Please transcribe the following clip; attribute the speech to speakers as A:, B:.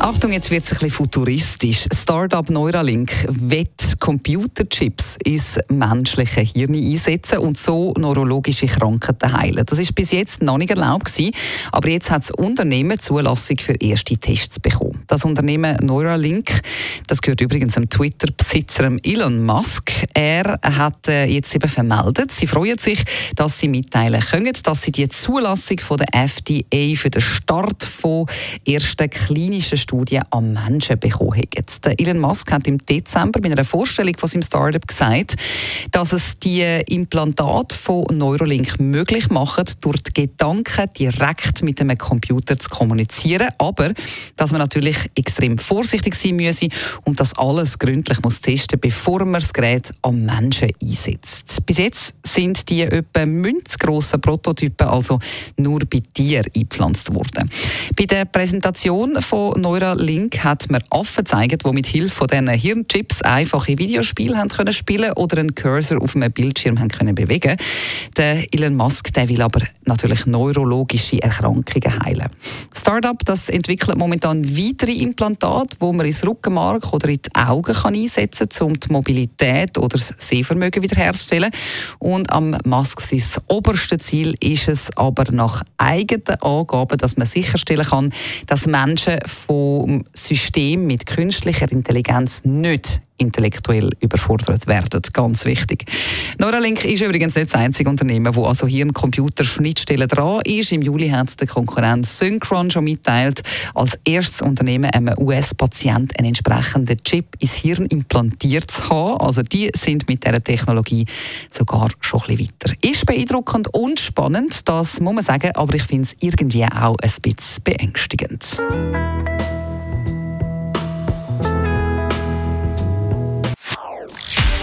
A: Achtung, jetzt wird es ein bisschen futuristisch. Startup Neuralink wird Computerchips ins menschliche Hirn einsetzen und so neurologische Krankheiten heilen. Das ist bis jetzt noch nicht erlaubt gewesen, aber jetzt hat das Unternehmen Zulassung für erste Tests bekommen. Das Unternehmen Neuralink, das gehört übrigens dem Twitter-Besitzer Elon Musk. Er hat äh, jetzt eben vermeldet, sie freuen sich, dass sie mitteilen können, dass sie die Zulassung von der FDA für den Start von ersten klinischen Studie am Menschen bekommen haben. Elon Musk hat im Dezember bei einer Vorstellung von seinem Startup gesagt, dass es die Implantate von Neurolink möglich macht, durch die Gedanken direkt mit einem Computer zu kommunizieren, aber dass man natürlich extrem vorsichtig sein müsse und das alles gründlich muss testen, bevor man das Gerät am Menschen einsetzt. Bis jetzt sind die etwa münzgrossen Prototypen also nur bei Tieren eingepflanzt worden. Bei der Präsentation von Neuralink hat man Affen gezeigt, die mit Hilfe von diesen Hirnchips einfache Videospiele haben können spielen oder einen Cursor auf einem Bildschirm haben können bewegen. Der Elon Musk der will aber natürlich neurologische Erkrankungen heilen. Startup das entwickelt momentan weitere Implantate, wo man ins Rückenmark oder in die Augen kann einsetzen kann, um die Mobilität oder das Sehvermögen wiederherzustellen. Und am Musk sein oberstes Ziel ist es aber nach eigenen Angaben, dass man sicherstellen kann, dass Menschen vom System mit künstlicher Intelligenz nicht intellektuell überfordert werden. Ganz wichtig. Neuralink ist übrigens nicht das einzige Unternehmen, wo also hier ein Computerschnittstelle dran ist. Im Juli hat der Konkurrent Synchron schon mitteilt, als erstes Unternehmen einem US-Patient einen entsprechenden Chip ins Hirn implantiert zu haben. Also die sind mit dieser Technologie sogar schon ein bisschen weiter. Ist beeindruckend und spannend, das muss man sagen, aber ich finde es irgendwie auch ein bisschen beängstigend.